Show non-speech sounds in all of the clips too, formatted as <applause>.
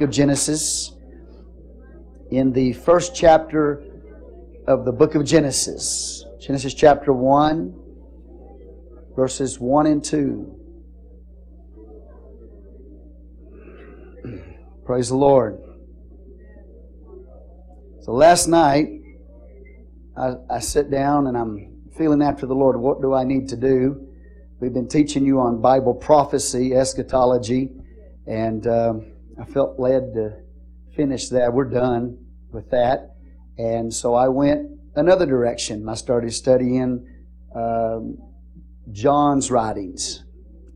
of Genesis, in the first chapter of the book of Genesis, Genesis chapter 1, verses 1 and 2. <clears throat> Praise the Lord. So last night, I, I sit down and I'm feeling after the Lord, what do I need to do? We've been teaching you on Bible prophecy, eschatology, and. Um, I felt led to finish that. We're done with that. And so I went another direction. I started studying um, John's writings.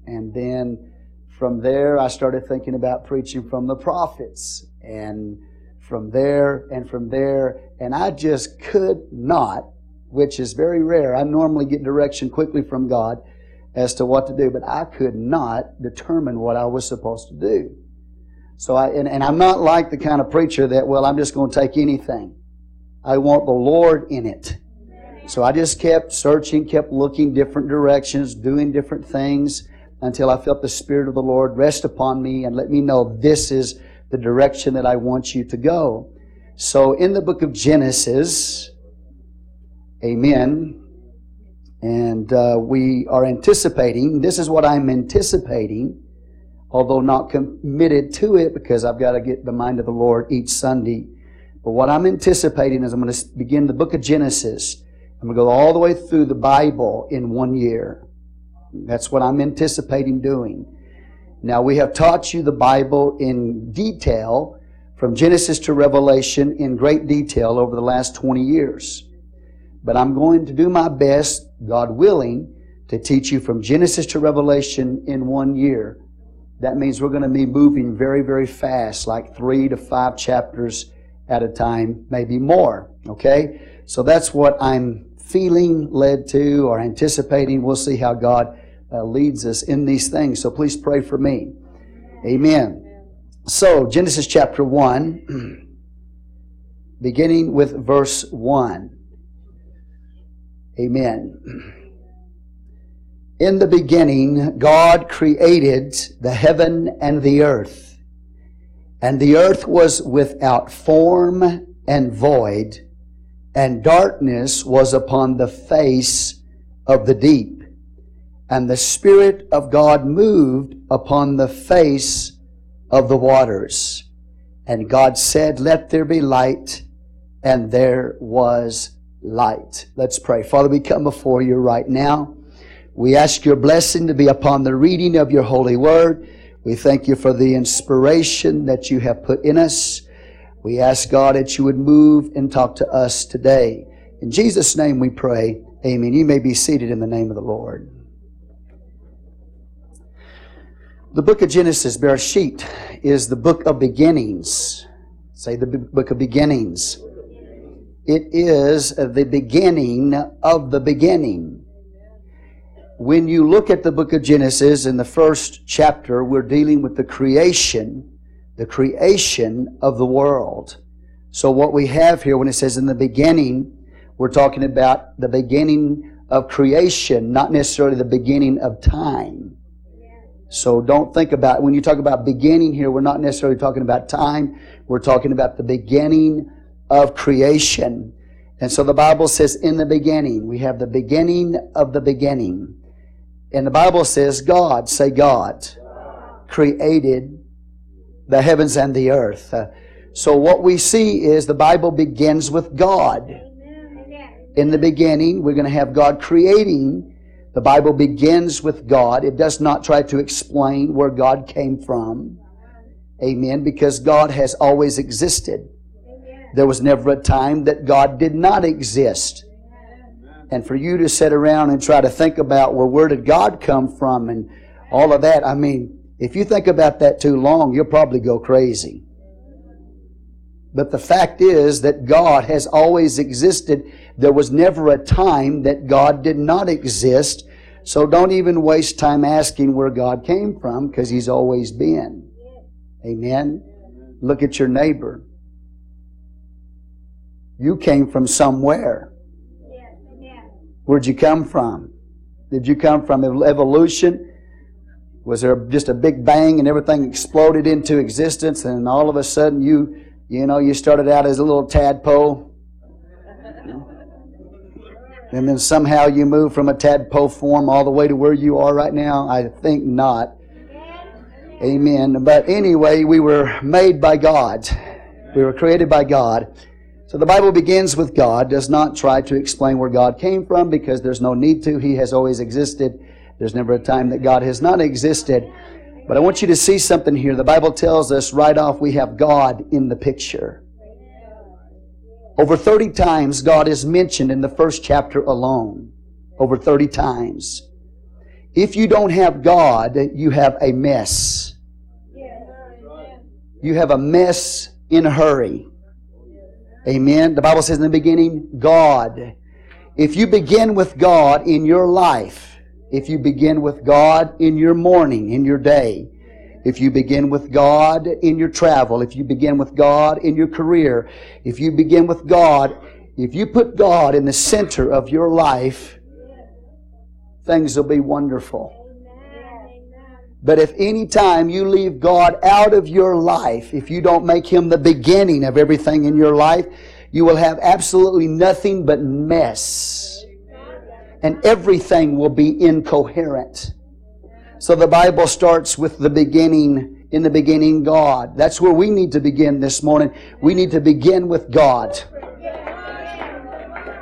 And then from there, I started thinking about preaching from the prophets. And from there, and from there, and I just could not, which is very rare. I normally get direction quickly from God as to what to do, but I could not determine what I was supposed to do. So I, and, and I'm not like the kind of preacher that, well, I'm just going to take anything. I want the Lord in it. So I just kept searching, kept looking different directions, doing different things until I felt the Spirit of the Lord rest upon me and let me know this is the direction that I want you to go. So in the book of Genesis, amen, and uh, we are anticipating, this is what I'm anticipating although not committed to it because I've got to get the mind of the Lord each Sunday. But what I'm anticipating is I'm going to begin the book of Genesis. I'm going to go all the way through the Bible in one year. That's what I'm anticipating doing. Now, we have taught you the Bible in detail from Genesis to Revelation in great detail over the last 20 years. But I'm going to do my best, God willing, to teach you from Genesis to Revelation in one year that means we're going to be moving very, very fast, like three to five chapters at a time, maybe more. Okay? So that's what I'm feeling led to or anticipating. We'll see how God uh, leads us in these things. So please pray for me. Amen. So, Genesis chapter 1, <clears throat> beginning with verse 1. Amen. <clears throat> In the beginning, God created the heaven and the earth. And the earth was without form and void, and darkness was upon the face of the deep. And the Spirit of God moved upon the face of the waters. And God said, Let there be light, and there was light. Let's pray. Father, we come before you right now. We ask your blessing to be upon the reading of your holy word. We thank you for the inspiration that you have put in us. We ask God that you would move and talk to us today. In Jesus' name we pray. Amen. You may be seated in the name of the Lord. The book of Genesis, Bereshit, is the book of beginnings. Say the book of beginnings. It is the beginning of the beginning when you look at the book of Genesis in the first chapter, we're dealing with the creation, the creation of the world. So what we have here when it says in the beginning, we're talking about the beginning of creation, not necessarily the beginning of time. So don't think about, when you talk about beginning here, we're not necessarily talking about time. We're talking about the beginning of creation. And so the Bible says in the beginning, we have the beginning of the beginning. And the Bible says God, say God, created the heavens and the earth. Uh, so what we see is the Bible begins with God. In the beginning, we're going to have God creating. The Bible begins with God. It does not try to explain where God came from. Amen. Because God has always existed. There was never a time that God did not exist. And for you to sit around and try to think about, well, where did God come from and all of that, I mean, if you think about that too long, you'll probably go crazy. But the fact is that God has always existed. There was never a time that God did not exist. So don't even waste time asking where God came from because He's always been. Amen. Look at your neighbor. You came from somewhere. Where'd you come from? Did you come from evolution? Was there just a big bang and everything exploded into existence and all of a sudden you, you know, you started out as a little tadpole? And then somehow you move from a tadpole form all the way to where you are right now? I think not. Amen. But anyway, we were made by God. We were created by God. So the Bible begins with God, does not try to explain where God came from because there's no need to. He has always existed. There's never a time that God has not existed. But I want you to see something here. The Bible tells us right off we have God in the picture. Over 30 times God is mentioned in the first chapter alone. Over 30 times. If you don't have God, you have a mess. You have a mess in a hurry. Amen. The Bible says in the beginning, God. If you begin with God in your life, if you begin with God in your morning, in your day, if you begin with God in your travel, if you begin with God in your career, if you begin with God, if you put God in the center of your life, things will be wonderful. But if any time you leave God out of your life, if you don't make Him the beginning of everything in your life, you will have absolutely nothing but mess and everything will be incoherent. So the Bible starts with the beginning, in the beginning, God. That's where we need to begin this morning. We need to begin with God.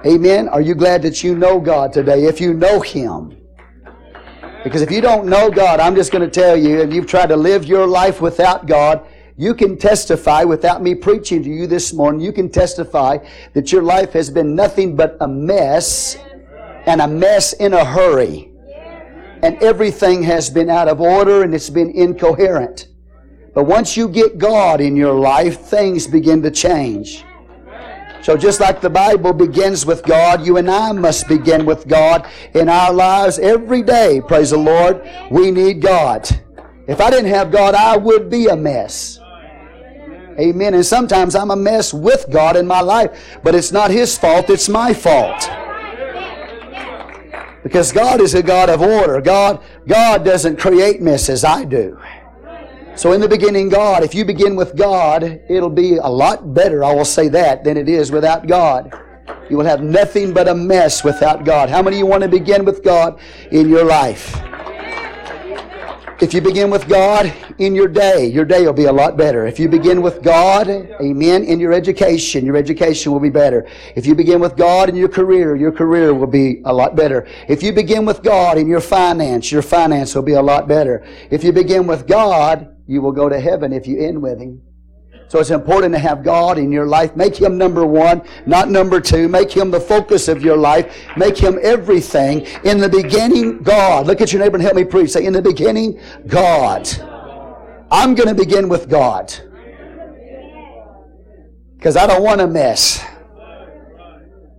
Amen. Are you glad that you know God today? If you know Him. Because if you don't know God, I'm just going to tell you, and you've tried to live your life without God, you can testify without me preaching to you this morning. You can testify that your life has been nothing but a mess and a mess in a hurry. And everything has been out of order and it's been incoherent. But once you get God in your life, things begin to change. So just like the Bible begins with God, you and I must begin with God in our lives every day. Praise the Lord. We need God. If I didn't have God, I would be a mess. Amen. And sometimes I'm a mess with God in my life, but it's not His fault, it's my fault. Because God is a God of order. God, God doesn't create messes, I do. So in the beginning, God, if you begin with God, it'll be a lot better, I will say that, than it is without God. You will have nothing but a mess without God. How many of you want to begin with God in your life? If you begin with God in your day, your day will be a lot better. If you begin with God, amen, in your education, your education will be better. If you begin with God in your career, your career will be a lot better. If you begin with God in your finance, your finance will be a lot better. If you begin with God, you will go to heaven if you end with Him. So it's important to have God in your life. Make Him number one, not number two. Make Him the focus of your life. Make Him everything. In the beginning, God. Look at your neighbor and help me preach. Say, in the beginning, God. I'm going to begin with God. Because I don't want to mess.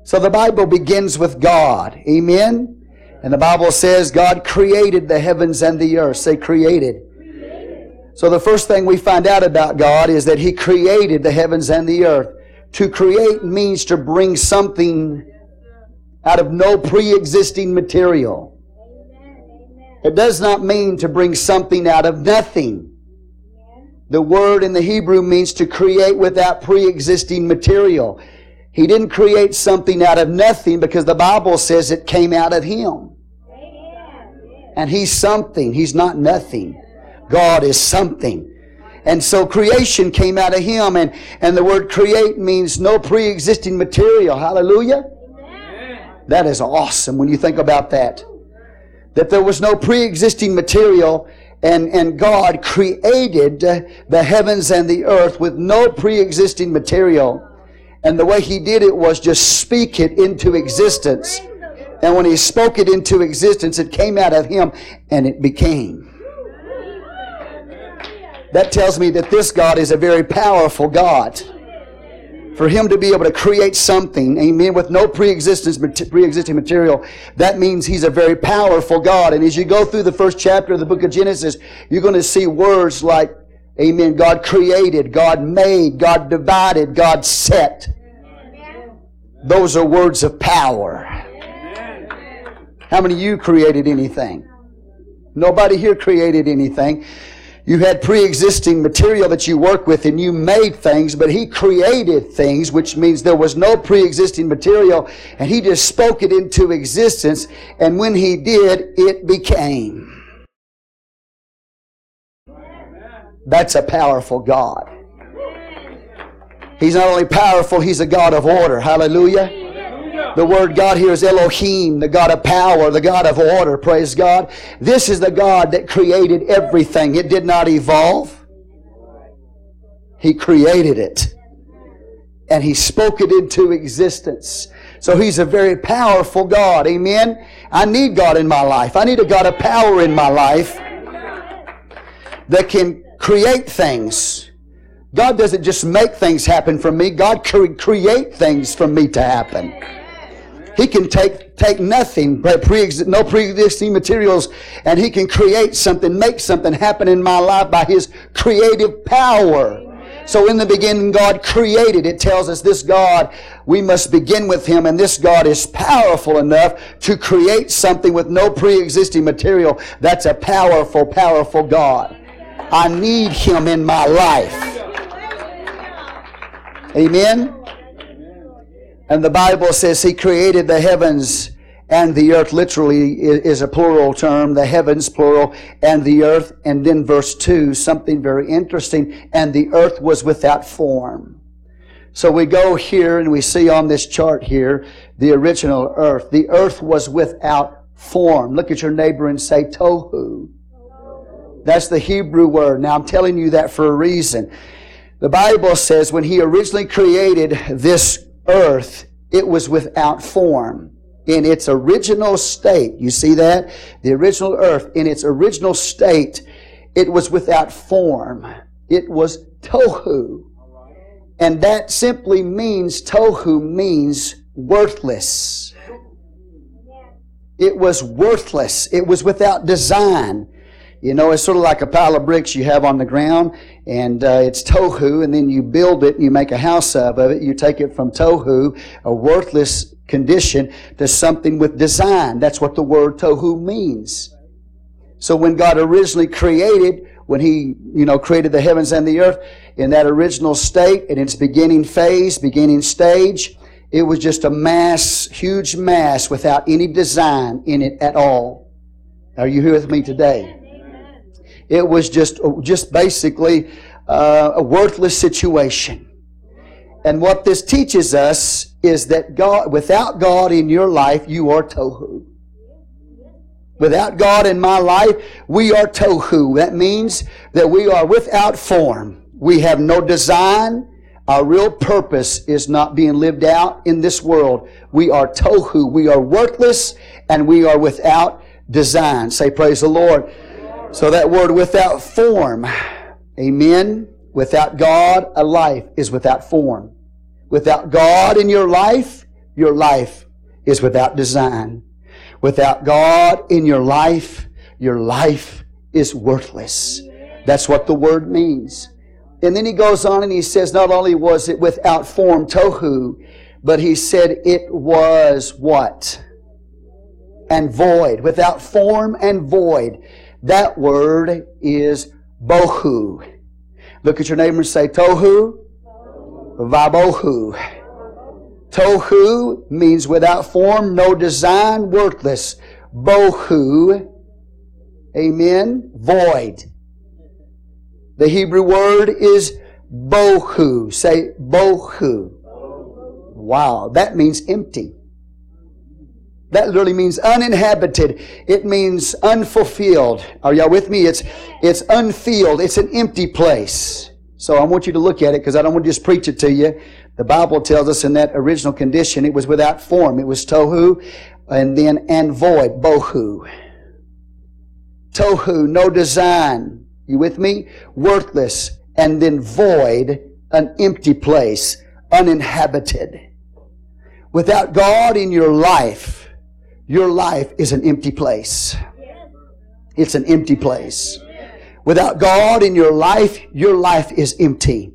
So the Bible begins with God. Amen? And the Bible says God created the heavens and the earth. Say created. So the first thing we find out about God is that He created the heavens and the earth. To create means to bring something out of no pre-existing material. It does not mean to bring something out of nothing. The word in the Hebrew means to create without pre-existing material. He didn't create something out of nothing because the Bible says it came out of Him. And He's something. He's not nothing. God is something. And so creation came out of him, and, and the word create means no pre existing material. Hallelujah. That is awesome when you think about that. That there was no pre existing material, and, and God created the heavens and the earth with no pre existing material. And the way He did it was just speak it into existence. And when He spoke it into existence, it came out of Him and it became. That tells me that this God is a very powerful God. For him to be able to create something, amen, with no pre-existence, pre-existing material, that means he's a very powerful God. And as you go through the first chapter of the book of Genesis, you're going to see words like, amen, God created, God made, God divided, God set. Those are words of power. How many of you created anything? Nobody here created anything. You had pre-existing material that you work with and you made things, but he created things, which means there was no pre-existing material and he just spoke it into existence. And when he did, it became. That's a powerful God. He's not only powerful, he's a God of order. Hallelujah. The word God here is Elohim, the God of power, the God of order. Praise God. This is the God that created everything. It did not evolve. He created it. And He spoke it into existence. So He's a very powerful God. Amen. I need God in my life. I need a God of power in my life that can create things. God doesn't just make things happen for me. God can create things for me to happen. He can take, take nothing, pre no pre-existing materials, and He can create something, make something happen in my life by His creative power. So in the beginning, God created. It tells us this God, we must begin with Him, and this God is powerful enough to create something with no pre-existing material. That's a powerful, powerful God. I need Him in my life. Amen. And the Bible says He created the heavens and the earth literally is a plural term, the heavens plural, and the earth. And then verse 2, something very interesting, and the earth was without form. So we go here and we see on this chart here the original earth. The earth was without form. Look at your neighbor and say tohu. That's the Hebrew word. Now I'm telling you that for a reason. The Bible says when he originally created this earth, it was without form. In its original state, you see that? The original earth, in its original state, it was without form. It was tohu. And that simply means, tohu means worthless. It was worthless. It was without design. You know, it's sort of like a pile of bricks you have on the ground, and uh, it's tohu, and then you build it and you make a house out of it. You take it from tohu, a worthless condition, to something with design. That's what the word tohu means. So when God originally created, when He, you know, created the heavens and the earth in that original state, in its beginning phase, beginning stage, it was just a mass, huge mass without any design in it at all. Are you here with me today? It was just, just basically uh, a worthless situation. And what this teaches us is that God, without God in your life, you are tohu. Without God in my life, we are tohu. That means that we are without form. We have no design. Our real purpose is not being lived out in this world. We are tohu. We are worthless and we are without design. Say praise the Lord. So that word without form, amen. Without God, a life is without form. Without God in your life, your life is without design. Without God in your life, your life is worthless. That's what the word means. And then he goes on and he says, not only was it without form, tohu, but he said it was what? And void. Without form and void. That word is bohu. Look at your neighbor and say tohu, vabohu. Tohu means without form, no design, worthless. Bohu, amen, void. The Hebrew word is bohu. Say bohu. Wow, that means empty. That literally means uninhabited. It means unfulfilled. Are y'all with me? It's, it's unfilled. It's an empty place. So I want you to look at it because I don't want to just preach it to you. The Bible tells us in that original condition it was without form. It was tohu and then and void, bohu. Tohu, no design. You with me? Worthless. And then void, an empty place, uninhabited. Without God in your life, your life is an empty place. It's an empty place. Without God in your life, your life is empty.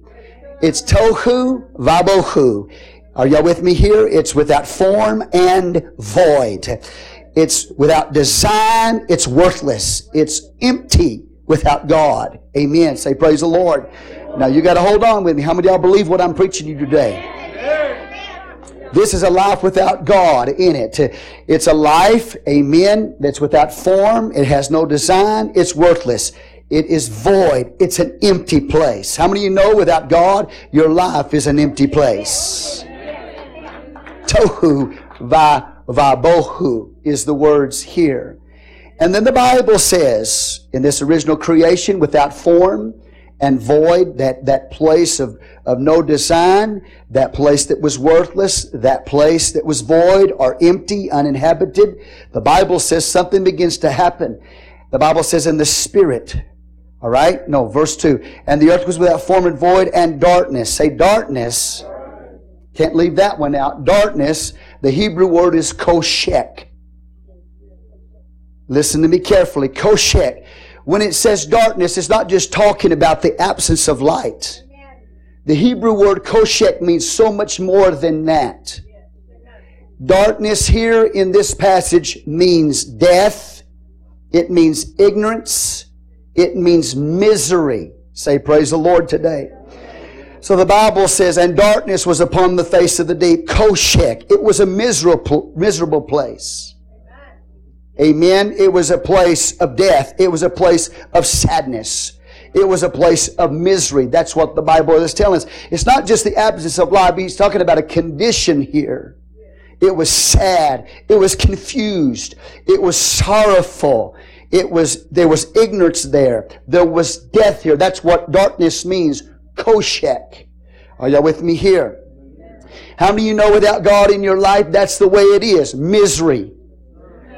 It's tohu vabohu. Are y'all with me here? It's without form and void. It's without design. It's worthless. It's empty without God. Amen. Say praise the Lord. Now you got to hold on with me. How many of y'all believe what I'm preaching you today? This is a life without God in it. It's a life, amen, that's without form. It has no design. It's worthless. It is void. It's an empty place. How many of you know without God, your life is an empty place? Tohu va vabohu is the words here. And then the Bible says, in this original creation, without form and void, that, that place of, of no design, that place that was worthless, that place that was void or empty, uninhabited, the Bible says something begins to happen. The Bible says in the Spirit, all right? No, verse 2. And the earth was without form and void and darkness. Say darkness. Can't leave that one out. Darkness, the Hebrew word is koshek. Listen to me carefully. Koshek. When it says darkness, it's not just talking about the absence of light. The Hebrew word koshek means so much more than that. Darkness here in this passage means death. It means ignorance. It means misery. Say praise the Lord today. So the Bible says, and darkness was upon the face of the deep. Koshek. It was a miserable, miserable place. Amen. It was a place of death. It was a place of sadness. It was a place of misery. That's what the Bible is telling us. It's not just the absence of life, he's talking about a condition here. It was sad. It was confused. It was sorrowful. It was, there was ignorance there. There was death here. That's what darkness means. Koshek. Are y'all with me here? How many of you know without God in your life, that's the way it is? Misery,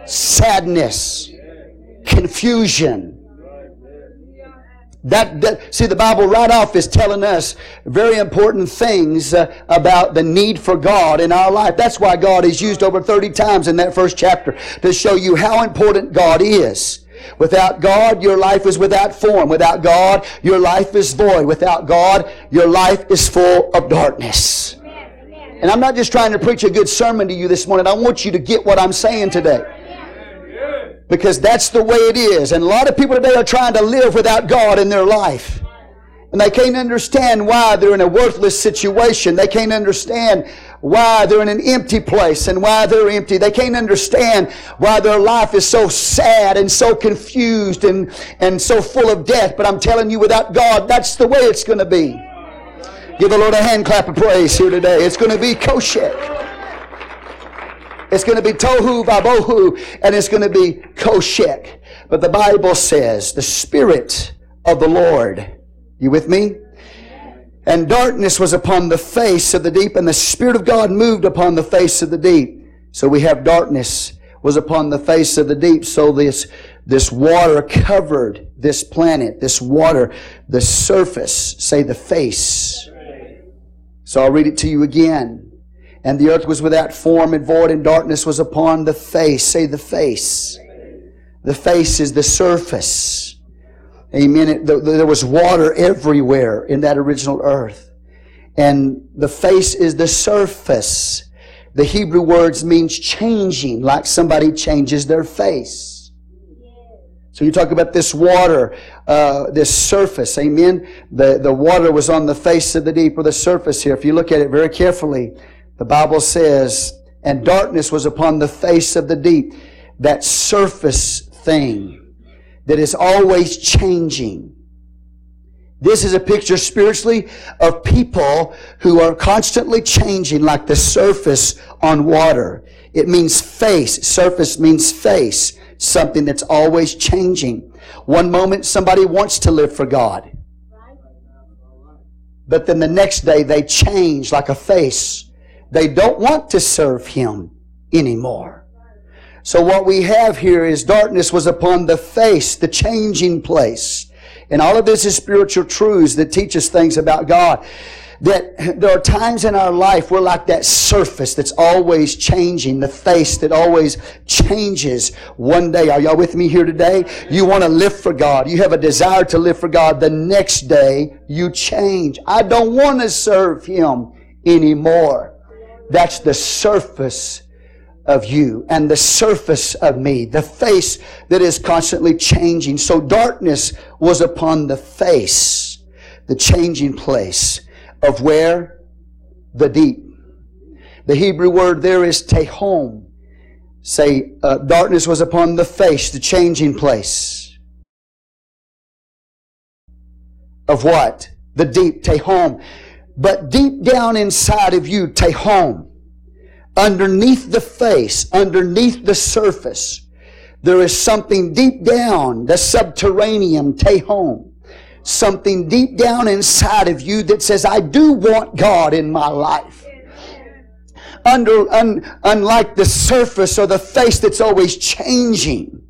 sadness, confusion. That, that, see the bible right off is telling us very important things uh, about the need for god in our life that's why god is used over 30 times in that first chapter to show you how important god is Without God, your life is without form. Without God, your life is void. Without God, your life is full of darkness. And I'm not just trying to preach a good sermon to you this morning. I want you to get what I'm saying today. Because that's the way it is. And a lot of people today are trying to live without God in their life. And they can't understand why they're in a worthless situation. They can't understand why they're in an empty place and why they're empty. They can't understand why their life is so sad and so confused and, and so full of death. But I'm telling you, without God, that's the way it's going to be. Give the Lord a hand clap of praise here today. It's going to be koshek. It's going to be tohu vabohu, and it's going to be koshek. But the Bible says the Spirit of the Lord you with me? And darkness was upon the face of the deep, and the Spirit of God moved upon the face of the deep. So we have darkness was upon the face of the deep. So this, this water covered this planet, this water, the surface, say the face. So I'll read it to you again. And the earth was without form and void, and darkness was upon the face. Say the face. The face is the surface. Amen. It, the, there was water everywhere in that original earth. And the face is the surface. The Hebrew words means changing, like somebody changes their face. So you talk about this water, uh, this surface, amen? The, the water was on the face of the deep, or the surface here. If you look at it very carefully, the Bible says, and darkness was upon the face of the deep. That surface thing that is always changing. This is a picture spiritually of people who are constantly changing like the surface on water. It means face. Surface means face. Something that's always changing. One moment somebody wants to live for God. But then the next day they change like a face. They don't want to serve Him anymore. So what we have here is darkness was upon the face, the changing place. And all of this is spiritual truths that teach us things about God. That there are times in our life we're like that surface that's always changing, the face that always changes one day. Are y'all with me here today? You want to live for God. You have a desire to live for God. The next day you change. I don't want to serve Him anymore. That's the surface of you and the surface of me, the face that is constantly changing. So darkness was upon the face, the changing place of where? The deep. The Hebrew word there is tehom. Say, uh, darkness was upon the face, the changing place. Of what? The deep, tehom. But deep down inside of you, tehom underneath the face, underneath the surface, there is something deep down, the subterranean, tehom, something deep down inside of you that says, I do want God in my life. Under, un, unlike the surface or the face that's always changing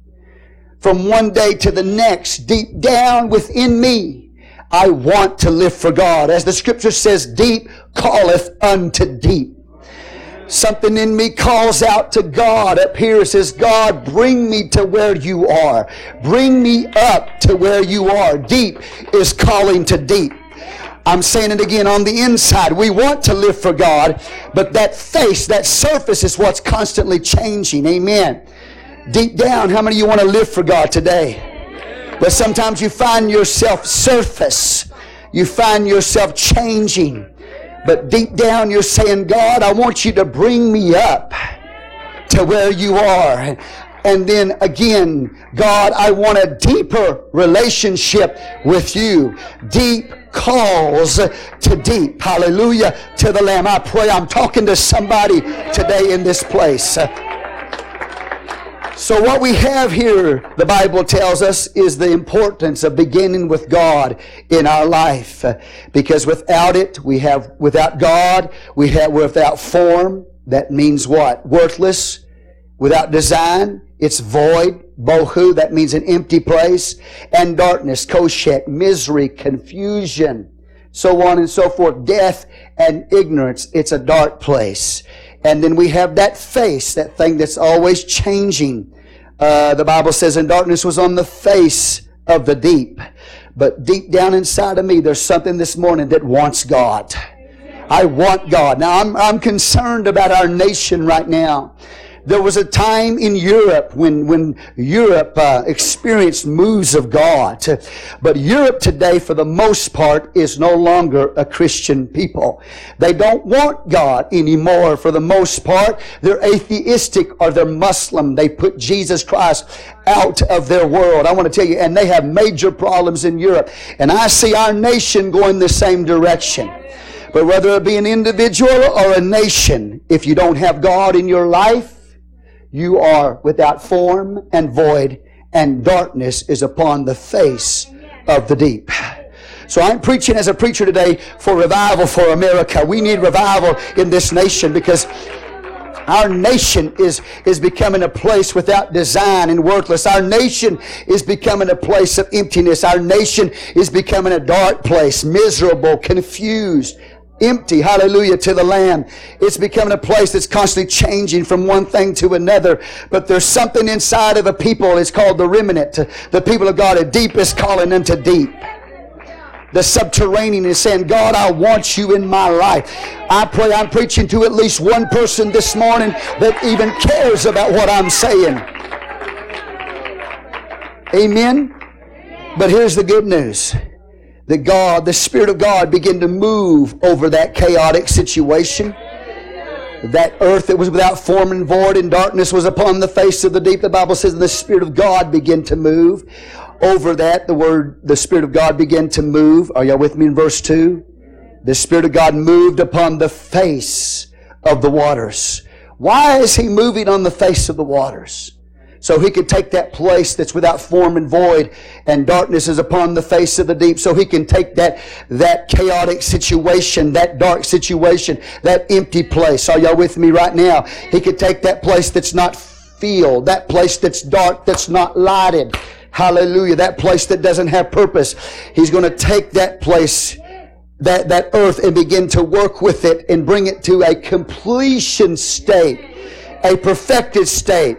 from one day to the next, deep down within me, I want to live for God. As the scripture says, deep calleth unto deep. Something in me calls out to God up here, says, God, bring me to where you are. Bring me up to where you are. Deep is calling to deep. I'm saying it again on the inside. We want to live for God, but that face, that surface is what's constantly changing. Amen. Deep down, how many of you want to live for God today? But sometimes you find yourself surface. You find yourself changing. But deep down, you're saying, God, I want you to bring me up to where you are. And then again, God, I want a deeper relationship with you. Deep calls to deep. Hallelujah to the Lamb. I pray I'm talking to somebody today in this place. So, what we have here, the Bible tells us, is the importance of beginning with God in our life. Because without it, we have, without God, we have, without form. That means what? Worthless. Without design, it's void. Bohu, that means an empty place. And darkness, koshek, misery, confusion, so on and so forth. Death and ignorance. It's a dark place. And then we have that face, that thing that's always changing. Uh, the Bible says, and darkness was on the face of the deep. But deep down inside of me, there's something this morning that wants God. I want God. Now, I'm, I'm concerned about our nation right now. There was a time in Europe when, when Europe uh, experienced moves of God. But Europe today, for the most part, is no longer a Christian people. They don't want God anymore for the most part. They're atheistic or they're Muslim. They put Jesus Christ out of their world. I want to tell you, and they have major problems in Europe. And I see our nation going the same direction. But whether it be an individual or a nation, if you don't have God in your life, you are without form and void, and darkness is upon the face of the deep. So I'm preaching as a preacher today for revival for America. We need revival in this nation because our nation is, is becoming a place without design and worthless. Our nation is becoming a place of emptiness. Our nation is becoming a dark place, miserable, confused, empty. Hallelujah to the Lamb. It's becoming a place that's constantly changing from one thing to another. But there's something inside of a people. It's called the remnant. The people of God, a deep is calling them to deep. The subterranean is saying, God, I want you in my life. I pray I'm preaching to at least one person this morning that even cares about what I'm saying. Amen. But here's the good news that God, the Spirit of God, began to move over that chaotic situation. That earth that was without form and void and darkness was upon the face of the deep. The Bible says and the Spirit of God began to move. Over that, the word, the Spirit of God began to move. Are y'all with me in verse 2? The Spirit of God moved upon the face of the waters. Why is He moving on the face of the waters? So he could take that place that's without form and void and darkness is upon the face of the deep. So he can take that that chaotic situation that dark situation that empty place. Are y'all with me right now? He could take that place that's not filled that place that's dark that's not lighted. Hallelujah. That place that doesn't have purpose. He's going to take that place that, that earth and begin to work with it and bring it to a completion state a perfected state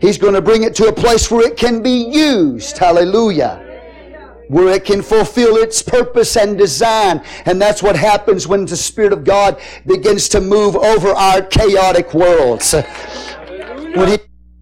He's going to bring it to a place where it can be used. Hallelujah. Where it can fulfill its purpose and design. And that's what happens when the Spirit of God begins to move over our chaotic worlds. When he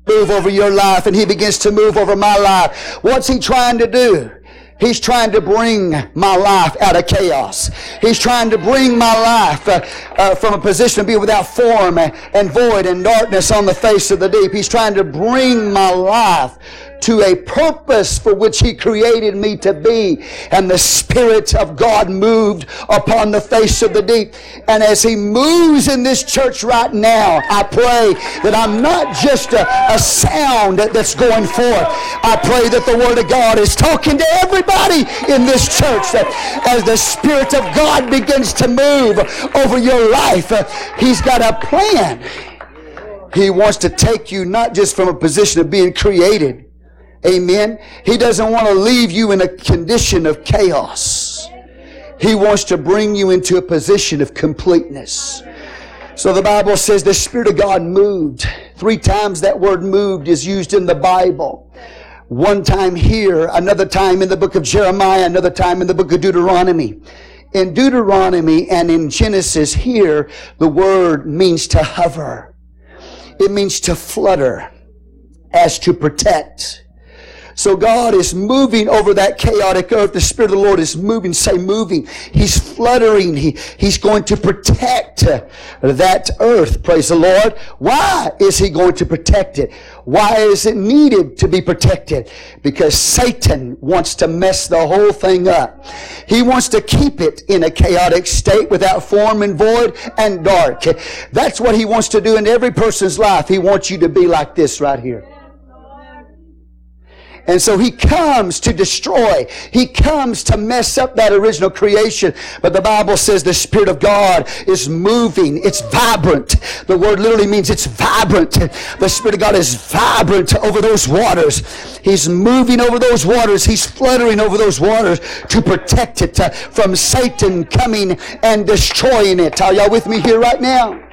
move over your life and he begins to move over my life, what's he trying to do? He's trying to bring my life out of chaos. He's trying to bring my life uh, uh, from a position of being without form and void and darkness on the face of the deep. He's trying to bring my life to a purpose for which He created me to be. And the Spirit of God moved upon the face of the deep. And as He moves in this church right now, I pray that I'm not just a, a sound that's going forth. I pray that the Word of God is talking to everybody in this church that as the Spirit of God begins to move over your life, uh, He's got a plan. He wants to take you not just from a position of being created, Amen. He doesn't want to leave you in a condition of chaos. He wants to bring you into a position of completeness. So the Bible says the Spirit of God moved. Three times that word moved is used in the Bible. One time here, another time in the book of Jeremiah, another time in the book of Deuteronomy. In Deuteronomy and in Genesis here, the word means to hover. It means to flutter as to protect. So God is moving over that chaotic earth. The Spirit of the Lord is moving, say moving. He's fluttering. He, he's going to protect that earth. Praise the Lord. Why is He going to protect it? Why is it needed to be protected? Because Satan wants to mess the whole thing up. He wants to keep it in a chaotic state without form and void and dark. That's what he wants to do in every person's life. He wants you to be like this right here. And so he comes to destroy. He comes to mess up that original creation. But the Bible says the Spirit of God is moving. It's vibrant. The word literally means it's vibrant. The Spirit of God is vibrant over those waters. He's moving over those waters. He's fluttering over those waters to protect it uh, from Satan coming and destroying it. Are y'all with me here right now?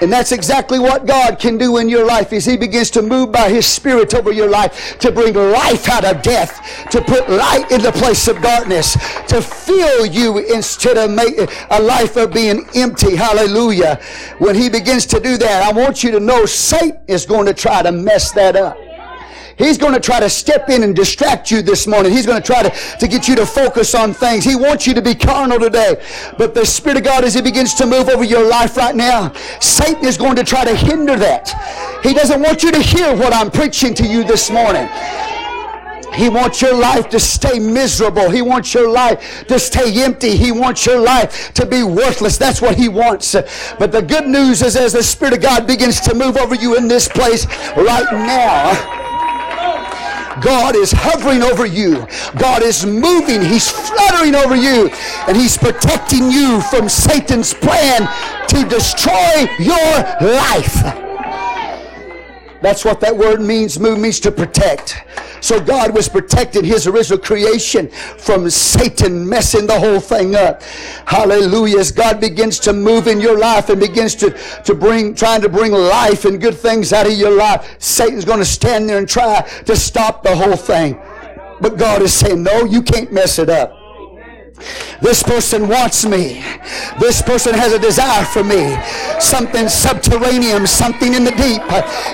And that's exactly what God can do in your life is He begins to move by His Spirit over your life to bring life out of death, to put light in the place of darkness, to fill you instead of make a life of being empty. Hallelujah. When He begins to do that, I want you to know Satan is going to try to mess that up. He's going to try to step in and distract you this morning. He's going to try to, to get you to focus on things. He wants you to be carnal today. But the Spirit of God, as He begins to move over your life right now, Satan is going to try to hinder that. He doesn't want you to hear what I'm preaching to you this morning. He wants your life to stay miserable. He wants your life to stay empty. He wants your life to be worthless. That's what he wants. But the good news is as the Spirit of God begins to move over you in this place right now, God is hovering over you. God is moving. He's fluttering over you. And He's protecting you from Satan's plan to destroy your life. That's what that word means. Move means to protect. So God was protecting his original creation from Satan messing the whole thing up. Hallelujah. As God begins to move in your life and begins to, to bring, trying to bring life and good things out of your life, Satan's going to stand there and try to stop the whole thing. But God is saying, no, you can't mess it up. This person wants me. This person has a desire for me. Something subterranean, something in the deep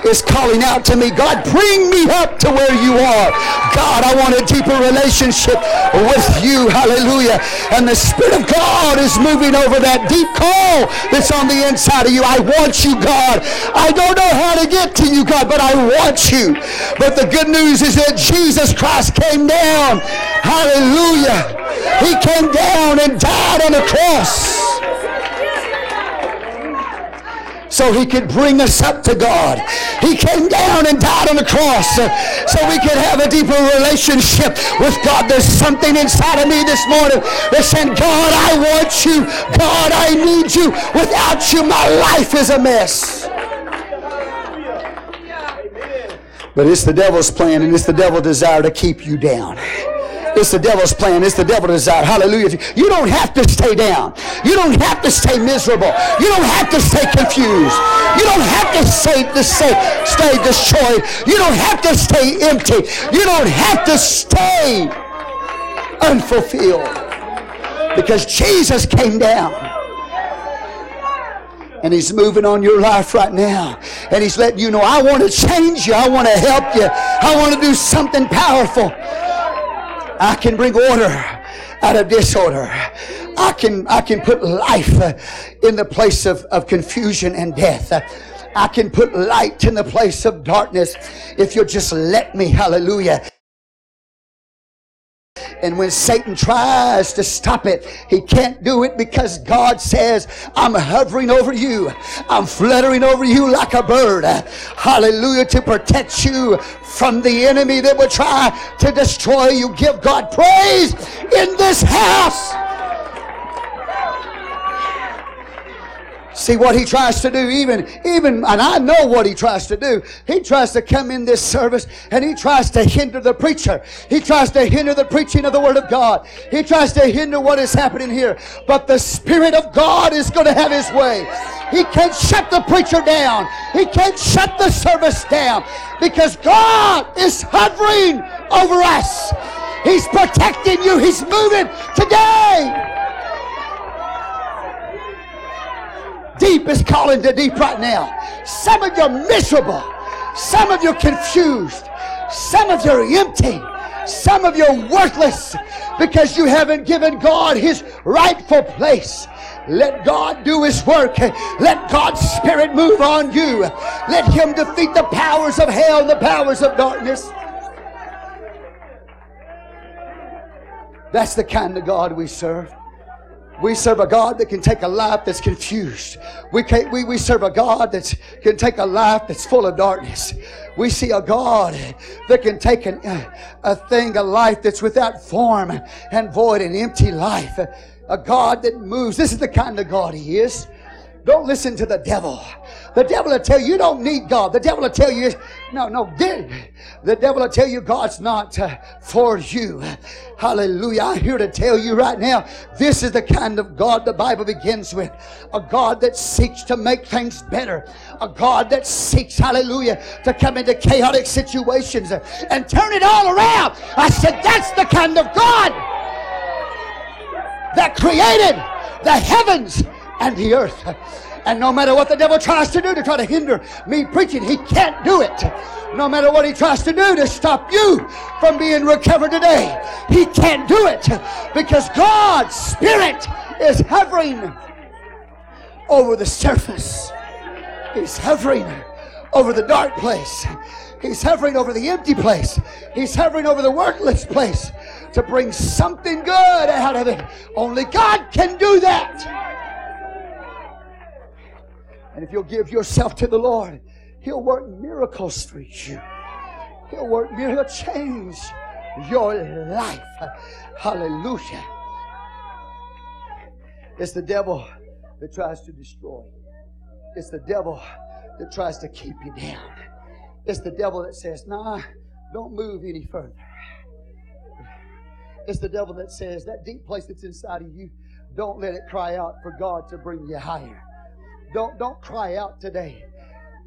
is calling out to me. God, bring me up to where you are. God, I want a deeper relationship with you. Hallelujah. And the Spirit of God is moving over that deep call that's on the inside of you. I want you, God. I don't know how to get to you, God, but I want you. But the good news is that Jesus Christ came down. Hallelujah. He came down and died on the cross so he could bring us up to God. He came down and died on the cross uh, so we could have a deeper relationship with God. There's something inside of me this morning that said, God, I want you. God, I need you. Without you, my life is a mess. But it's the devil's plan and it's the devil's desire to keep you down. It's the devil's plan. It's the devil's desire. Hallelujah. You don't have to stay down. You don't have to stay miserable. You don't have to stay confused. You don't have to stay, to stay, stay destroyed. You don't have to stay empty. You don't have to stay unfulfilled. Because Jesus came down. And He's moving on your life right now. And He's letting you know, I want to change you. I want to help you. I want to do something powerful. I can bring order out of disorder. I can, I can put life uh, in the place of, of confusion and death. I can put light in the place of darkness if you'll just let me. Hallelujah. And when Satan tries to stop it, he can't do it because God says, I'm hovering over you. I'm fluttering over you like a bird. Hallelujah. To protect you from the enemy that would try to destroy you. Give God praise in this house. See what he tries to do, even, even, and I know what he tries to do. He tries to come in this service and he tries to hinder the preacher. He tries to hinder the preaching of the Word of God. He tries to hinder what is happening here. But the Spirit of God is going to have his way. He can't shut the preacher down. He can't shut the service down because God is hovering over us. He's protecting you. He's moving today. Deep is calling to deep right now. Some of you are miserable. Some of you are confused. Some of you are empty. Some of you are worthless because you haven't given God his rightful place. Let God do his work. Let God's Spirit move on you. Let him defeat the powers of hell and the powers of darkness. That's the kind of God we serve. We serve a God that can take a life that's confused. We, can't, we, we serve a God that can take a life that's full of darkness. We see a God that can take an, a thing, a life that's without form and void, an empty life. A God that moves. This is the kind of God He is. Don't listen to the devil. The devil will tell you you don't need God. The devil will tell you, no, no, good. the devil will tell you God's not uh, for you. Hallelujah. I'm here to tell you right now, this is the kind of God the Bible begins with. A God that seeks to make things better. A God that seeks, hallelujah, to come into chaotic situations and turn it all around. I said, that's the kind of God that created the heavens and the earth. And no matter what the devil tries to do to try to hinder me preaching, he can't do it. No matter what he tries to do to stop you from being recovered today, he can't do it because God's Spirit is hovering over the surface. He's hovering over the dark place. He's hovering over the empty place. He's hovering over the worthless place to bring something good out of it. Only God can do that. And if you'll give yourself to the Lord, He'll work miracles for you. He'll work miracles, change your life. Hallelujah. It's the devil that tries to destroy. you. It's the devil that tries to keep you down. It's the devil that says, nah, don't move any further. It's the devil that says, that deep place that's inside of you, don't let it cry out for God to bring you higher. Don't, don't cry out today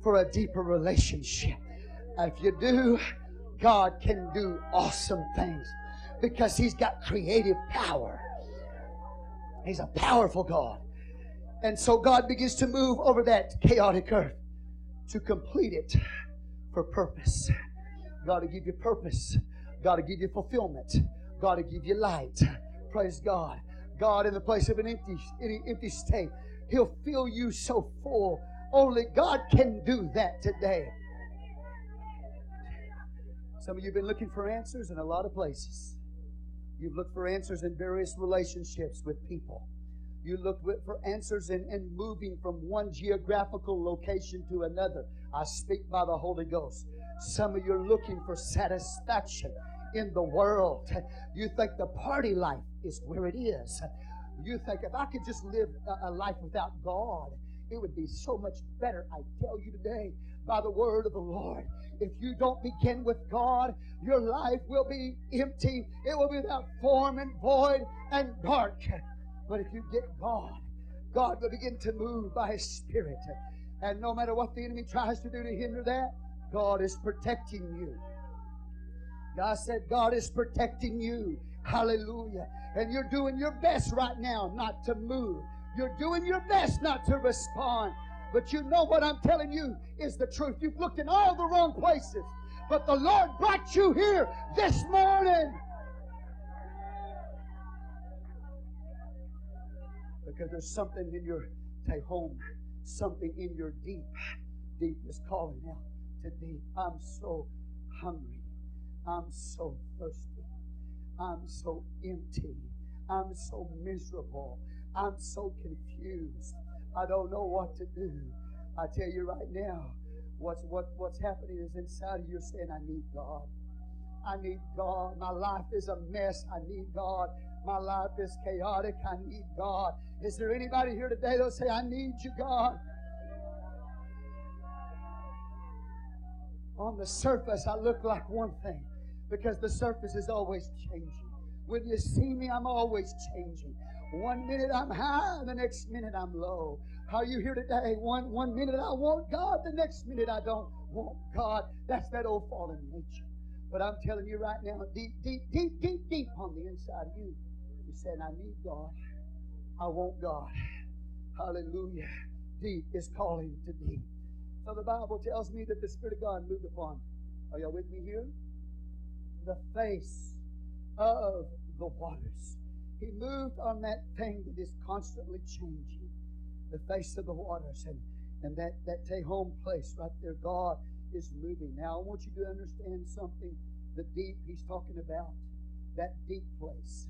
for a deeper relationship. If you do, God can do awesome things because He's got creative power. He's a powerful God. And so God begins to move over that chaotic earth to complete it for purpose. God to give you purpose. God to give you fulfillment. God to give you light. Praise God. God in the place of an empty, empty state. He'll fill you so full. Only God can do that today. Some of you have been looking for answers in a lot of places. You've looked for answers in various relationships with people. You looked for answers in, in moving from one geographical location to another. I speak by the Holy Ghost. Some of you are looking for satisfaction in the world. You think the party life is where it is. You think if I could just live a, life without God, it would be so much better. I tell you today, by the word of the Lord, if you don't begin with God, your life will be empty. It will be without form and void and dark. But if you get God, God will begin to move by His Spirit. And no matter what the enemy tries to do to hinder that, God is protecting you. God said, God is protecting you. Hallelujah. And you're doing your best right now not to move You're doing your best not to respond. But you know what I'm telling you is the truth. You've looked in all the wrong places. But the Lord brought you here this morning. Because there's something in your take home, something in your deep. Deep is calling out to deep. I'm so hungry. I'm so thirsty. I'm so empty. I'm so miserable. I'm so confused. I don't know what to do. I tell you right now, what's what what's happening is inside of you saying, I need God. I need God. My life is a mess. I need God. My life is chaotic. I need God. Is there anybody here today that'll say, I need you, God? On the surface, I look like one thing because the surface is always changing. When you see me, I'm always changing. One minute I'm high, the next minute I'm low. Are you here today? One, one minute I want God, the next minute I don't want God. That's that old fallen nature. But I'm telling you right now, deep, deep, deep, deep, deep on the inside of you, you said, I need God. I want God. Hallelujah. Deep is calling to deep. So the Bible tells me that the Spirit of God moved upon. Are y'all with me here? The face of the waters. He moved on that thing that is constantly changing, the face of the waters. And, and that, that Tehom place right there, God is moving. Now, I want you to understand something. The deep he's talking about, that deep place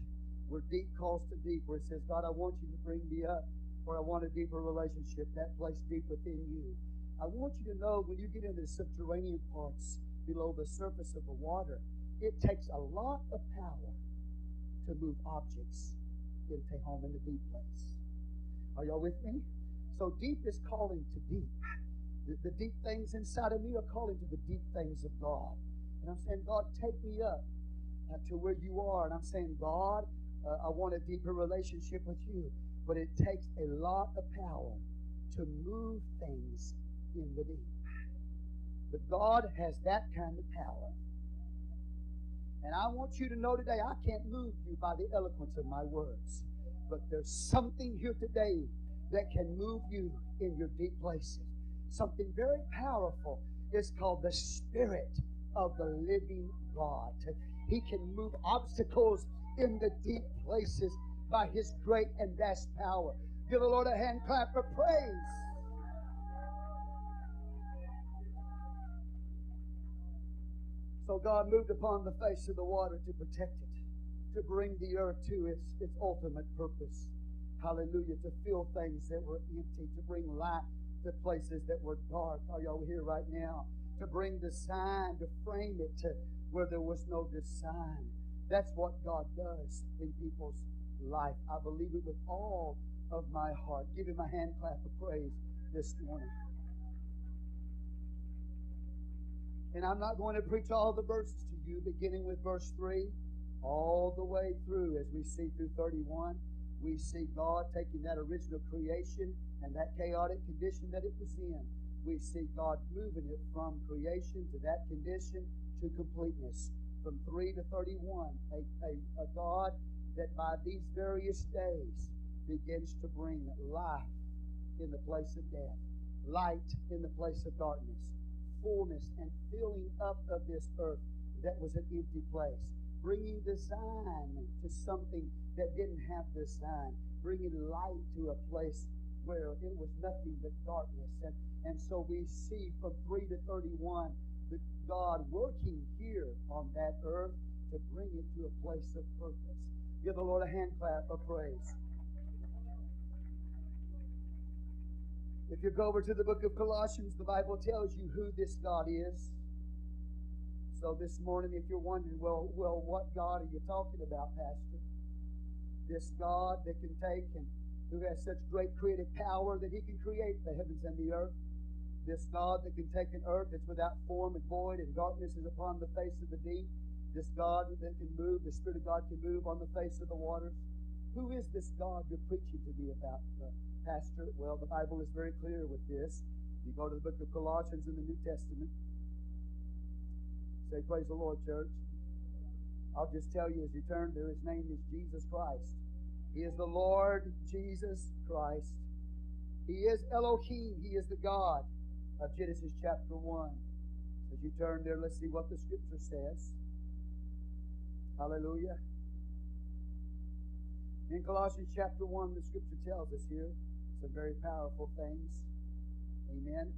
where deep calls to deep, where it says, God, I want you to bring me up, or I want a deeper relationship, that place deep within you. I want you to know when you get into the subterranean parts below the surface of the water, it takes a lot of power to move objects in Tehom in the deep place. Are y'all with me? So deep is calling to deep. The, the, deep things inside of me are calling to the deep things of God. And I'm saying, God, take me up uh, to where you are. And I'm saying, God, uh, I want a deeper relationship with you. But it takes a lot of power to move things in the deep. But God has that kind of power. And I want you to know today, I can't move you by the eloquence of my words. But there's something here today that can move you in your deep places. Something very powerful. It's called the Spirit of the living God. He can move obstacles in the deep places by His great and vast power. Give the Lord a hand clap of praise. So God moved upon the face of the water to protect it, to bring the earth to its, its ultimate purpose. Hallelujah. To fill things that were empty, to bring light to places that were dark. Are y'all here right now? To bring the sign, to frame it to where there was no design. That's what God does in people's life. I believe it with all of my heart. Give him a hand clap of praise this morning. And I'm not going to preach all the verses to you, beginning with verse 3, all the way through as we see through 31. We see God taking that original creation and that chaotic condition that it was in. We see God moving it from creation to that condition to completeness. From 3 to 31, a, a, a God that by these various days begins to bring life in the place of death, light in the place of darkness, fullness and filling up of this earth that was an empty place, bringing design to something that didn't have design, bringing light to a place where it was nothing but darkness. And, and so we see from 3 to 31 the God working here on that earth to bring it to a place of purpose. Give the Lord a hand clap of praise. If you go over to the book of Colossians, the Bible tells you who this God is. So this morning, if you're wondering, well, well, what God are you talking about, Pastor? This God that can take and who has such great creative power that he can create the heavens and the earth. This God that can take an earth that's without form and void and darkness is upon the face of the deep. This God that can move, the Spirit of God can move on the face of the waters. Who is this God you're preaching to me about? Uh, Pastor? Well, the Bible is very clear with this. You go to the book of Colossians in the New Testament. Say, Praise the Lord, church. I'll just tell you as you turn there, his name is Jesus Christ. He is the Lord Jesus Christ. He is Elohim. He is the God of Genesis chapter 1. As you turn there, let's see what the scripture says. Hallelujah. In Colossians chapter 1, the scripture tells us here some very powerful things. Amen.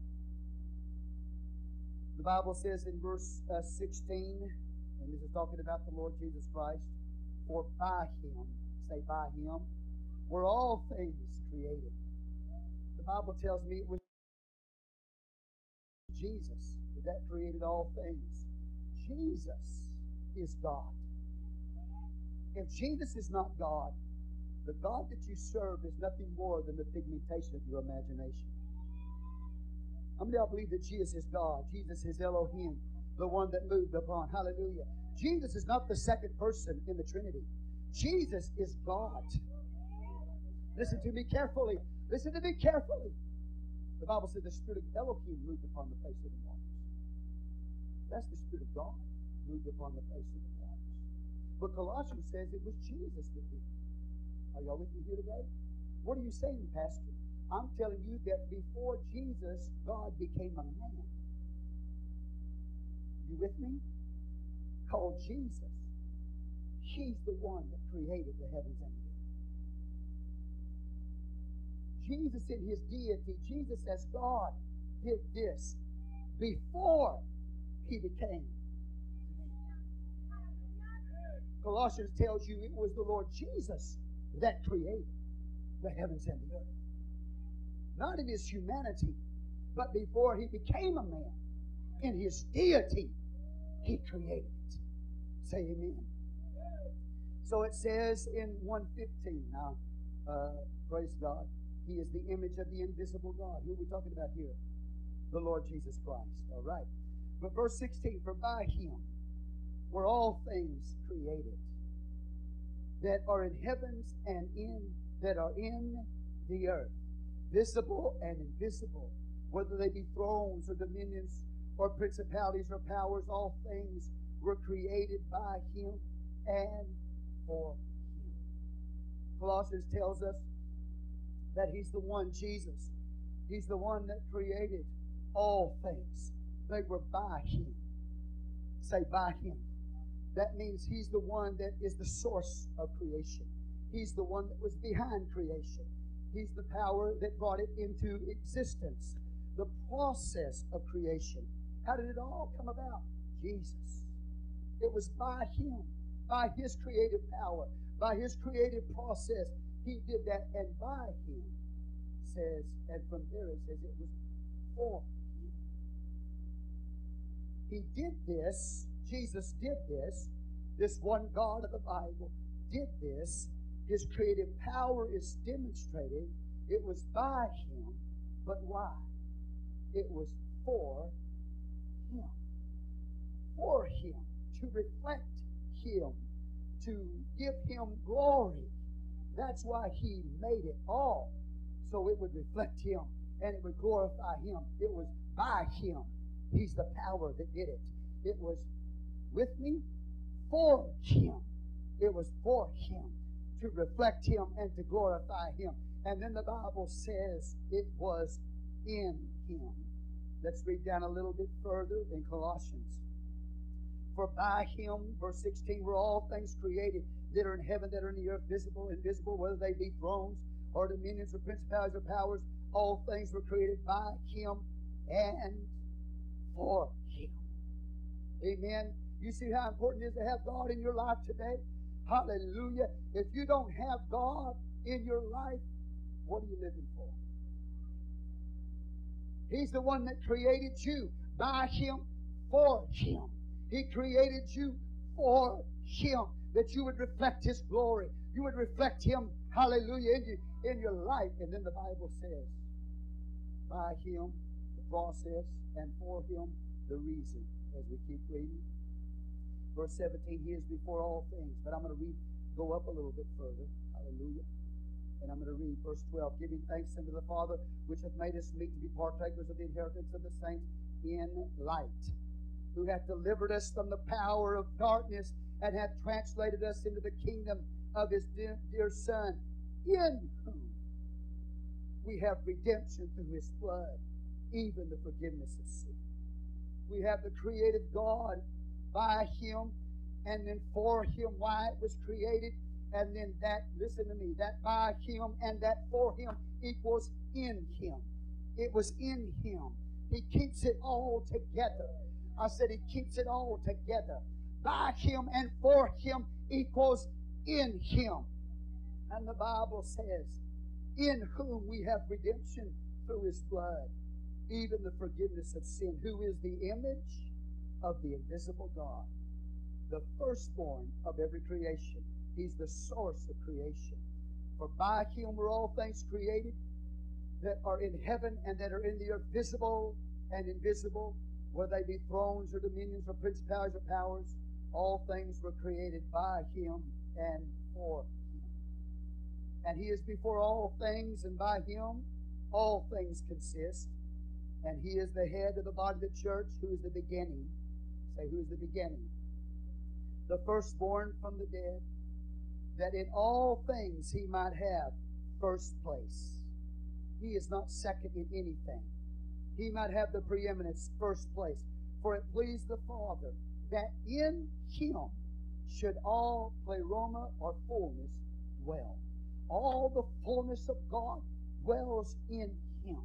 The Bible says in verse uh, 16, and this is talking about the Lord Jesus Christ, for by him, say by him, were all things created. The Bible tells me it was Jesus that created all things. Jesus is God. If Jesus is not God, the God that you serve is nothing more than the pigmentation of your imagination. How many of y'all believe that Jesus is God? Jesus is Elohim, the one that moved upon. Hallelujah. Jesus is not the second person in the Trinity. Jesus is God. Listen to me carefully. Listen to me carefully. The Bible said the Spirit of Elohim moved upon the face of the waters. That's the Spirit of God moved upon the face of the waters. But Colossians says it was Jesus that did. Are y'all with me here today? What are you saying, Pastor? I'm telling you that before Jesus, God became a man. You with me? Called Jesus. He's the one that created the heavens and the earth. Jesus in his deity, Jesus as God, did this before he became. Colossians tells you it was the Lord Jesus that created the heavens and the earth. Not in his humanity, but before he became a man, in his deity, he created it. Say amen. So it says in 115 now, uh, praise God, he is the image of the invisible God. Who are we talking about here? The Lord Jesus Christ. All right. But verse 16, for by him were all things created that are in heavens and in that are in the earth, visible and invisible, whether they be thrones or dominions or principalities or powers, all things were created by him and for him. Colossians tells us that he's the one, Jesus. He's the one that created all things. They were by him. Say, by him. That means He's the one that is the source of creation. He's the one that was behind creation. He's the power that brought it into existence. The process of creation. How did it all come about? Jesus. It was by Him, by His creative power, by His creative process. He did that, and by Him says, and from there it says it was for Him. He did this Jesus did this. This one God of the Bible did this. His creative power is demonstrated. It was by Him, but why? It was for Him. For Him. To reflect Him. To give Him glory. That's why He made it all. So it would reflect Him and it would glorify Him. It was by Him. He's the power that did it. It was with me for him. It was for him to reflect him and to glorify him. And then the Bible says it was in him. Let's read down a little bit further in Colossians. For by him, verse 16, were all things created that are in heaven, that are in the earth, visible, invisible, whether they be thrones or dominions or principalities or powers. All things were created by him and for him. Amen. You see how important it is to have God in your life today? Hallelujah. If you don't have God in your life, what are you living for? He's the one that created you by Him, for Him. He created you for Him, that you would reflect His glory. You would reflect Him, hallelujah, in, in your life. And then the Bible says, by Him, the process, and for Him, the reason, as we keep reading. Verse 17, He is before all things. But I'm going to read, go up a little bit further. Hallelujah. And I'm going to read verse 12. Giving thanks unto the Father, which hath made us meet to be partakers of the inheritance of the saints in light, who hath delivered us from the power of darkness and hath translated us into the kingdom of his dear, dear Son, in whom we have redemption through his blood, even the forgiveness of sin. We have the created God by him and then for him why it was created and then that listen to me that by him and that for him equals in him. It was in him. He keeps it all together. I said he keeps it all together. By him and for him equals in him. And the bible says in whom we have redemption through his blood even the forgiveness of sin. Who is the image of the invisible god the firstborn of every creation. He's the source of creation. For by him were all things created that are in heaven and that are in the earth, visible and invisible, whether they be thrones or dominions or principalities or powers. All things were created by him and for him. And he is before all things, and by him all things consist. And he is the head of the body of the church, who is the beginning. Say, who is the beginning? the firstborn from the dead, that in all things he might have first place. He is not second in anything. He might have the preeminence, first place. For it pleased the Father that in him should all pleroma or fullness dwell. All the fullness of God dwells in him.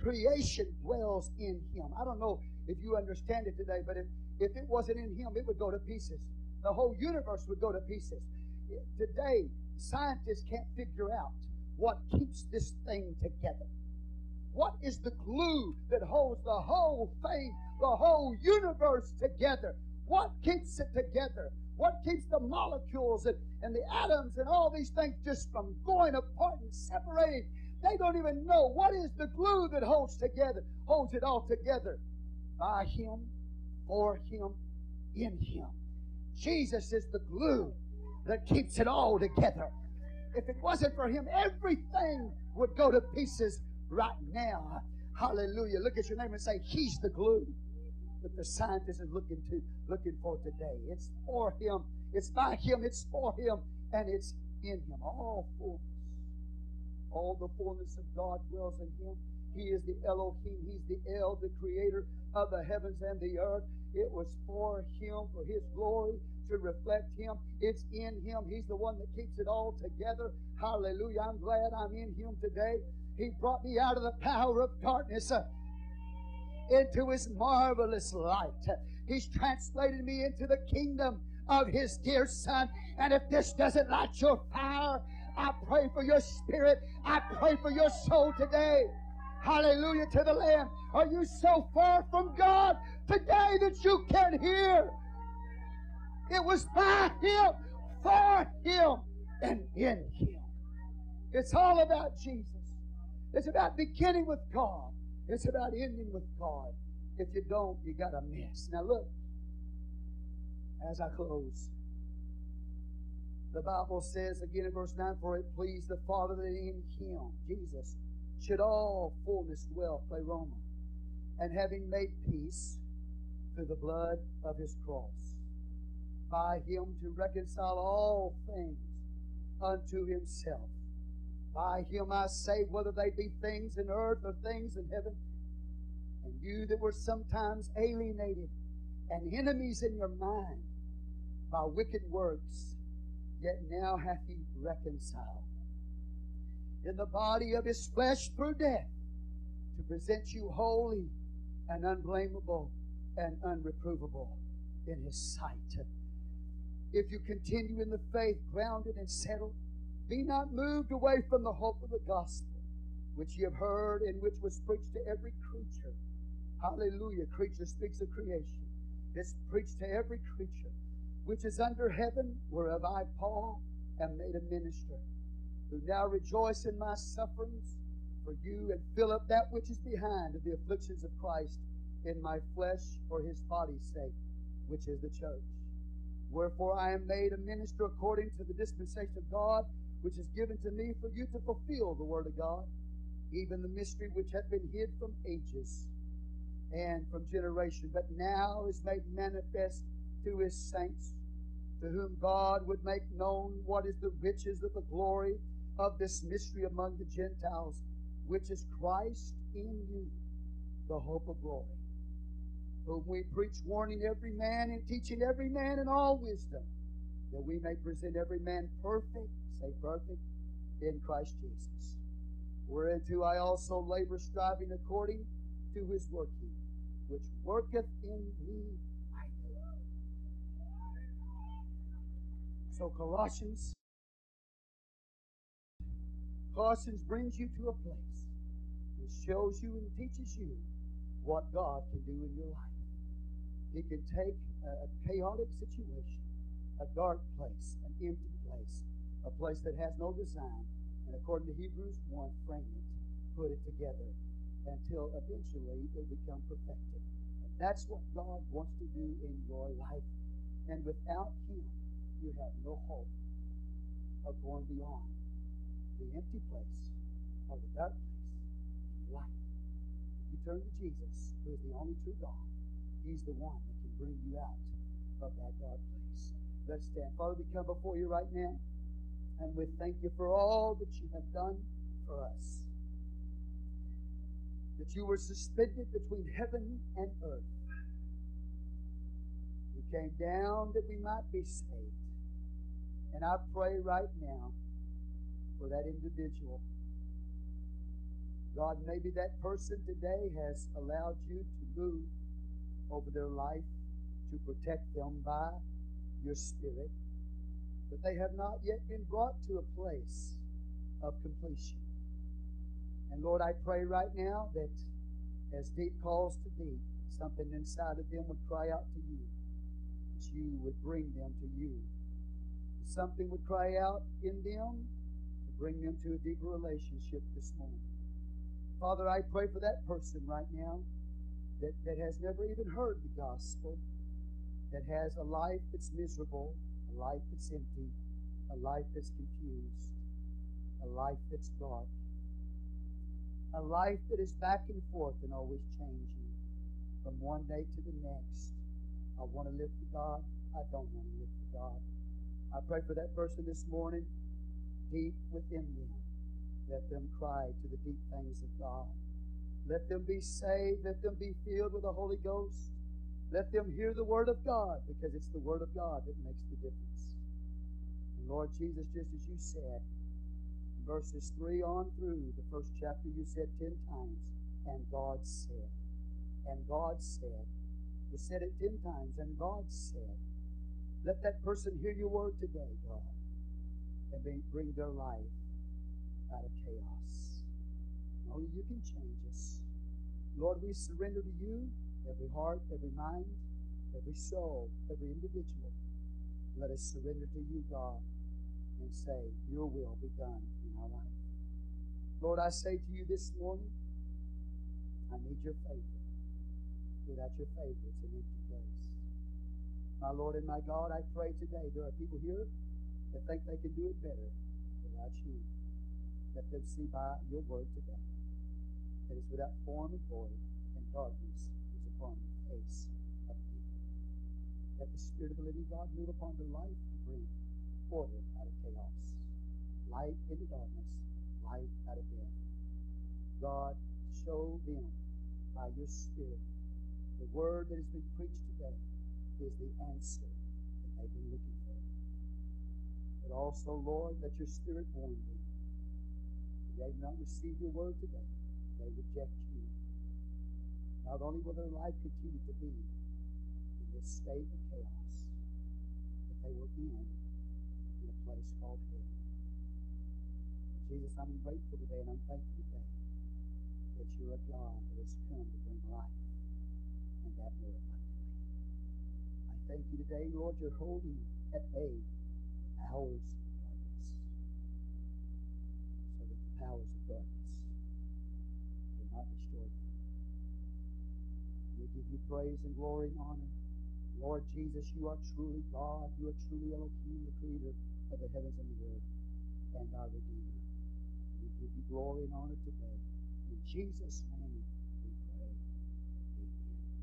Creation dwells in him. I don't know if you understand it today, but if, if it wasn't in him, it would go to pieces the whole universe would go to pieces. Today, scientists can't figure out what keeps this thing together. What is the glue that holds the whole thing, the whole universe together? What keeps it together? What keeps the molecules and, and the atoms and all these things just from going apart and separating? They don't even know what is the glue that holds together, holds it all together. By Him, for Him, in Him. Jesus is the glue that keeps it all together. If it wasn't for him, everything would go to pieces right now. Hallelujah. Look at your name and say, He's the glue that the scientist is looking to looking for today. It's for him, it's by him, it's for him, and it's in him. All fullness. All the fullness of God dwells in him. He is the Elohim. He's the El, the creator of the heavens and the earth. It was for Him, for His glory, to reflect Him. It's in Him. He's the one that keeps it all together. Hallelujah. I'm glad I'm in Him today. He brought me out of the power of darkness uh, into His marvelous light. He's translated me into the kingdom of His dear Son. And if this doesn't light your fire, I pray for your spirit. I pray for your soul today. Hallelujah to the Lamb. Are you so far from God today that you can't hear? It was by Him, for Him, and in Him. It's all about Jesus. It's about beginning with God. It's about ending with God. If you don't, you got a mess. Now look, as I close, the Bible says again in verse 9, For it pleased the Father that in Him, Jesus, should all fullness dwell, pleroma, and having made peace through the blood of his cross, by him to reconcile all things unto himself. By him I say, whether they be things in earth or things in heaven, and you that were sometimes alienated and enemies in your mind by wicked works, yet now hath he reconciled in the body of his flesh through death to present you holy and unblameable and unreprovable in his sight. If you continue in the faith, grounded and settled, be not moved away from the hope of the gospel, which ye have heard and which was preached to every creature. Hallelujah. Creature speaks of creation. It's preached to every creature which is under heaven, whereof I, Paul, am made a minister who now rejoice in my sufferings for you and fill up that which is behind of the afflictions of Christ in my flesh for his body's sake, which is the church. Wherefore I am made a minister according to the dispensation of God, which is given to me for you to fulfill the word of God, even the mystery which had been hid from ages and from generation, but now is made manifest to his saints to whom God would make known what is the riches of the glory of this mystery among the Gentiles, which is Christ in you, the hope of glory, whom we preach, warning every man and teaching every man in all wisdom, that we may present every man perfect, say perfect, in Christ Jesus. Whereunto I also labor, striving according to his working, which worketh in me. So Colossians Colossians brings you to a place which shows you and teaches you what God can do in your life. He can take a chaotic situation, a dark place, an empty place, a place that has no design, and according to Hebrews 1, frame it, put it together until eventually it become perfected. And that's what God wants to do in your life. And without Him, you have no hope of going beyond the empty place or the dark place in your life. If you turn to Jesus, who is the only true God, He's the one that can bring you out of that dark place. Let's stand. Father, we come before you right now, and we thank you for all that you have done for us. That you were suspended between heaven and earth. You came down that we might be saved. And I pray right now for that individual. God, maybe that person today has allowed you to move over their life to protect them by your Spirit, but they have not yet been brought to a place of completion. And Lord, I pray right now that as deep calls to deep, something inside of them would cry out to you, that you would bring them to you. Something would cry out in them bring them to a deeper relationship this morning. Father, I pray for that person right now that, that has never even heard the gospel, that has a life that's miserable, a life that's empty, a life that's confused, a life that's dark, a life that is back and forth and always changing from one day to the next. I want to live for God. I don't want to live for God. I pray for that person this morning deep within them. Let them cry to the deep things of God. Let them be saved. Let them be filled with the Holy Ghost. Let them hear the Word of God because it's the Word of God that makes the difference. And Lord Jesus, just as you said, verses 3 on through the first chapter, you said 10 times, and God said, and God said. You said it 10 times, and God said. Let that person hear your word today, God and bring their life out of chaos. Only you can change us. Lord, we surrender to you every heart, every mind, every soul, every individual. Let us surrender to you, God, and say, Your will be done in our life. Lord, I say to you this morning, I need your favor. Without your favor, it's an empty place. My Lord and my God, I pray today there are people here that think they can do it better without you. Let them see by your word today that it's without form and void, and darkness is upon the face of the deep. Let the Spirit of the living God move upon the life to bring order out of chaos, light into darkness, life out of death. God, show them by your Spirit the word that has been preached today is the answer that they've been looking for. But also, Lord, that your Spirit warn them. They have not receive your word today. They reject you. Not only will their life continue to be in this state of chaos, but they will end in a place called hell. Jesus, I'm grateful today and I'm thankful today that you're a God that has come to bring life and that more abundantly. I thank you today, Lord, you're holding at bay powers of darkness. So that the powers of darkness cannot destroy you. We give you praise and glory and honor. Lord Jesus, you are truly God. You are truly Elohim, the creator of the heavens and the earth, and our Redeemer. We give you glory and honor today. In Jesus' name.